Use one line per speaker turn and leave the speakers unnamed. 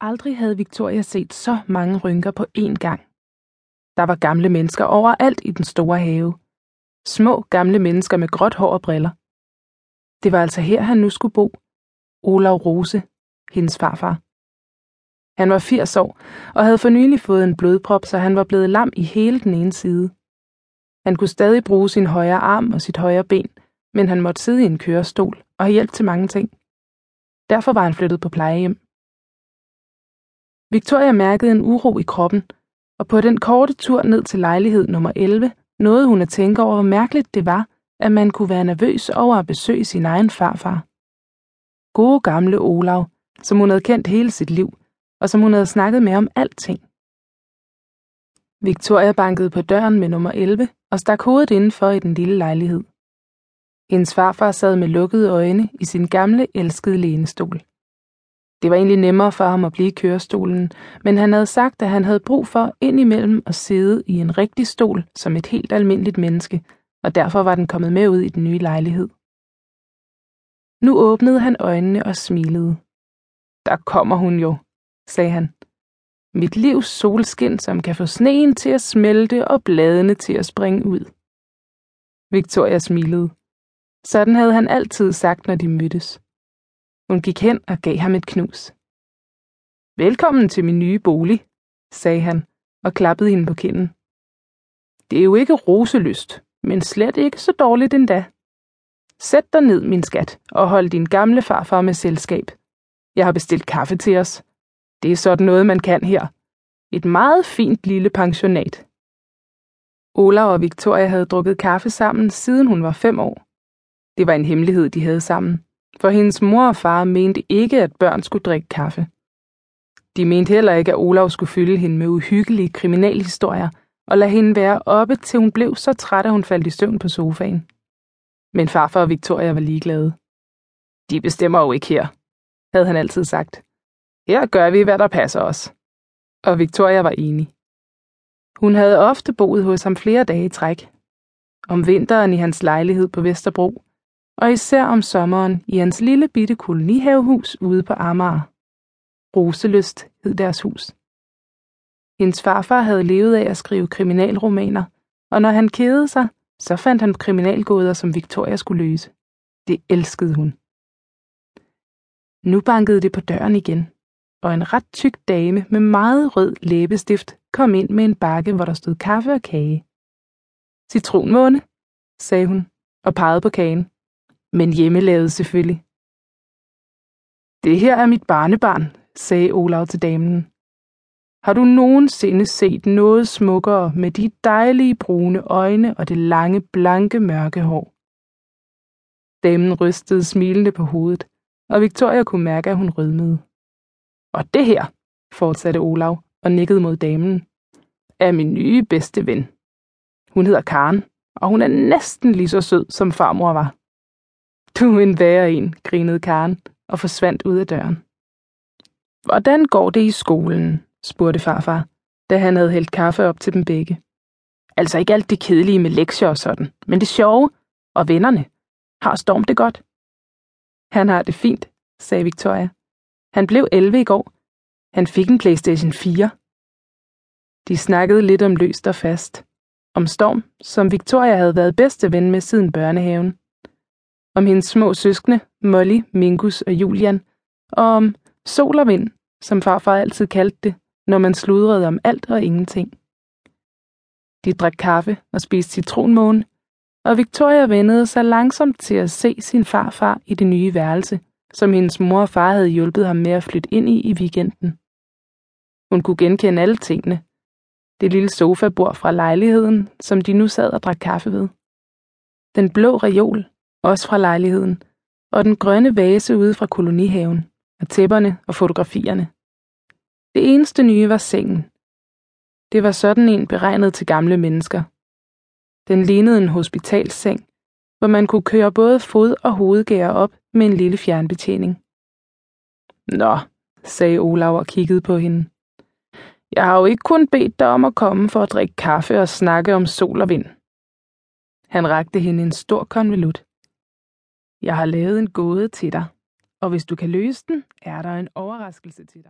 Aldrig havde Victoria set så mange rynker på én gang. Der var gamle mennesker overalt i den store have. Små gamle mennesker med gråt hår og briller. Det var altså her, han nu skulle bo. Olav Rose, hendes farfar. Han var 80 år og havde for nylig fået en blodprop, så han var blevet lam i hele den ene side. Han kunne stadig bruge sin højre arm og sit højre ben, men han måtte sidde i en kørestol og have hjælp til mange ting. Derfor var han flyttet på plejehjem. Victoria mærkede en uro i kroppen, og på den korte tur ned til lejlighed nummer 11 nåede hun at tænke over, hvor mærkeligt det var, at man kunne være nervøs over at besøge sin egen farfar. Gode gamle Olav, som hun havde kendt hele sit liv, og som hun havde snakket med om alting. Victoria bankede på døren med nummer 11 og stak hovedet indenfor i den lille lejlighed. Hendes farfar sad med lukkede øjne i sin gamle, elskede lænestol. Det var egentlig nemmere for ham at blive i kørestolen, men han havde sagt, at han havde brug for indimellem at sidde i en rigtig stol som et helt almindeligt menneske, og derfor var den kommet med ud i den nye lejlighed. Nu åbnede han øjnene og smilede. Der kommer hun jo, sagde han. Mit livs solskin, som kan få sneen til at smelte og bladene til at springe ud. Victoria smilede. Sådan havde han altid sagt, når de mødtes. Hun gik hen og gav ham et knus. Velkommen til min nye bolig, sagde han og klappede hende på kinden. Det er jo ikke roselyst, men slet ikke så dårligt endda. Sæt dig ned, min skat, og hold din gamle farfar med selskab. Jeg har bestilt kaffe til os. Det er sådan noget, man kan her. Et meget fint lille pensionat. Ola og Victoria havde drukket kaffe sammen, siden hun var fem år. Det var en hemmelighed, de havde sammen for hendes mor og far mente ikke, at børn skulle drikke kaffe. De mente heller ikke, at Olav skulle fylde hende med uhyggelige kriminalhistorier og lade hende være oppe, til hun blev så træt, at hun faldt i søvn på sofaen. Men farfar og Victoria var ligeglade. De bestemmer jo ikke her, havde han altid sagt. Her gør vi, hvad der passer os. Og Victoria var enig. Hun havde ofte boet hos ham flere dage i træk. Om vinteren i hans lejlighed på Vesterbro, og især om sommeren i hans lille bitte kolonihavehus ude på Amager. Roseløst hed deres hus. Hendes farfar havde levet af at skrive kriminalromaner, og når han kedede sig, så fandt han kriminalgåder, som Victoria skulle løse. Det elskede hun. Nu bankede det på døren igen, og en ret tyk dame med meget rød læbestift kom ind med en bakke, hvor der stod kaffe og kage. Citronmåne, sagde hun og pegede på kagen men hjemmelavet selvfølgelig. Det her er mit barnebarn, sagde Olav til damen. Har du nogensinde set noget smukkere med de dejlige brune øjne og det lange, blanke, mørke hår? Damen rystede smilende på hovedet, og Victoria kunne mærke, at hun rødmede. Og det her, fortsatte Olav og nikkede mod damen, er min nye bedste ven. Hun hedder Karen, og hun er næsten lige så sød, som farmor var. Du er en værre en, grinede Karen og forsvandt ud af døren. Hvordan går det i skolen? spurgte farfar, da han havde hældt kaffe op til dem begge. Altså ikke alt det kedelige med lektier og sådan, men det sjove og vennerne. Har Storm det godt? Han har det fint, sagde Victoria. Han blev 11 i går. Han fik en Playstation 4. De snakkede lidt om løst og fast. Om Storm, som Victoria havde været bedste ven med siden børnehaven om hendes små søskende, Molly, Mingus og Julian, og om sol og vind, som farfar altid kaldte det, når man sludrede om alt og ingenting. De drak kaffe og spiste citronmåne, og Victoria vendede sig langsomt til at se sin farfar i det nye værelse, som hendes mor og far havde hjulpet ham med at flytte ind i i weekenden. Hun kunne genkende alle tingene. Det lille sofabord fra lejligheden, som de nu sad og drak kaffe ved. Den blå reol også fra lejligheden, og den grønne vase ude fra kolonihaven, og tæpperne og fotografierne. Det eneste nye var sengen. Det var sådan en beregnet til gamle mennesker. Den lignede en hospitalsseng, hvor man kunne køre både fod- og hovedgær op med en lille fjernbetjening. Nå, sagde Olav og kiggede på hende. Jeg har jo ikke kun bedt dig om at komme for at drikke kaffe og snakke om sol og vind. Han rakte hende en stor konvolut. Jeg har lavet en gåde til dig, og hvis du kan løse den, er der en overraskelse til dig.